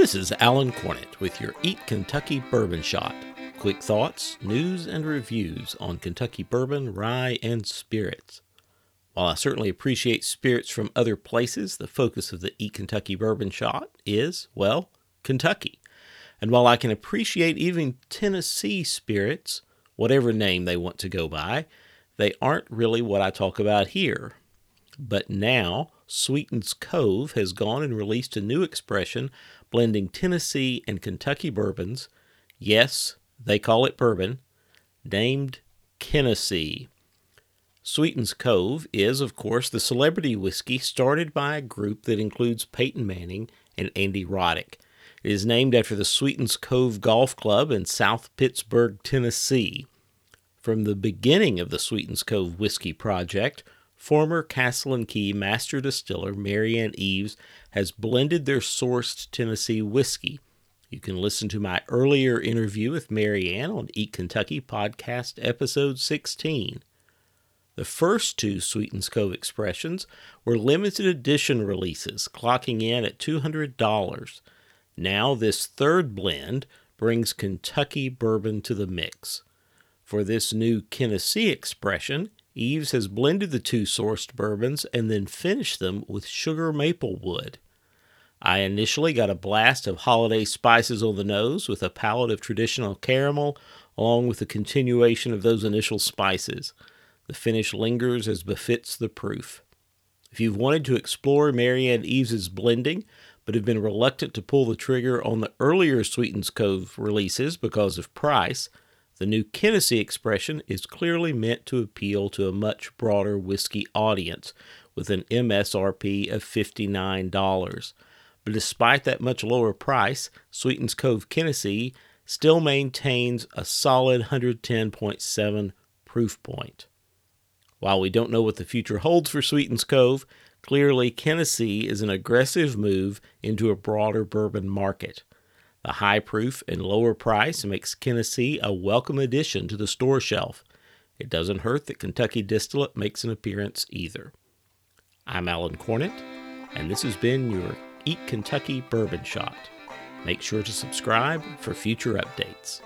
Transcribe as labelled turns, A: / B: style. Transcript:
A: This is Alan Cornett with your Eat Kentucky Bourbon Shot. Quick thoughts, news, and reviews on Kentucky bourbon, rye, and spirits. While I certainly appreciate spirits from other places, the focus of the Eat Kentucky Bourbon Shot is, well, Kentucky. And while I can appreciate even Tennessee spirits, whatever name they want to go by, they aren't really what I talk about here. But now, Sweetens Cove has gone and released a new expression blending Tennessee and Kentucky bourbons. Yes, they call it bourbon, named Tennessee. Sweetens Cove is, of course, the celebrity whiskey started by a group that includes Peyton Manning and Andy Roddick. It is named after the Sweetens Cove Golf Club in South Pittsburg, Tennessee. From the beginning of the Sweetens Cove Whiskey Project, former Castle and Key master distiller Marianne Eaves has blended their sourced Tennessee whiskey. You can listen to my earlier interview with Marianne on Eat Kentucky podcast episode 16. The first two Sweetens Cove expressions were limited edition releases, clocking in at $200. Now, this third blend brings Kentucky bourbon to the mix. For this new Tennessee expression, Eaves has blended the two sourced bourbons and then finished them with sugar maple wood. I initially got a blast of holiday spices on the nose with a palate of traditional caramel, along with the continuation of those initial spices. The finish lingers as befits the proof. If you've wanted to explore Marianne Eaves's blending, but have been reluctant to pull the trigger on the earlier Sweetens Cove releases because of price, the new Tennessee expression is clearly meant to appeal to a much broader whiskey audience with an MSRP of $59. But despite that much lower price, Sweetens Cove Tennessee still maintains a solid 110.7 proof point. While we don't know what the future holds for Sweetens Cove, clearly Tennessee is an aggressive move into a broader bourbon market. The high proof and lower price makes Tennessee a welcome addition to the store shelf. It doesn't hurt that Kentucky Distillate makes an appearance either. I'm Alan Cornett, and this has been your Eat Kentucky Bourbon Shot. Make sure to subscribe for future updates.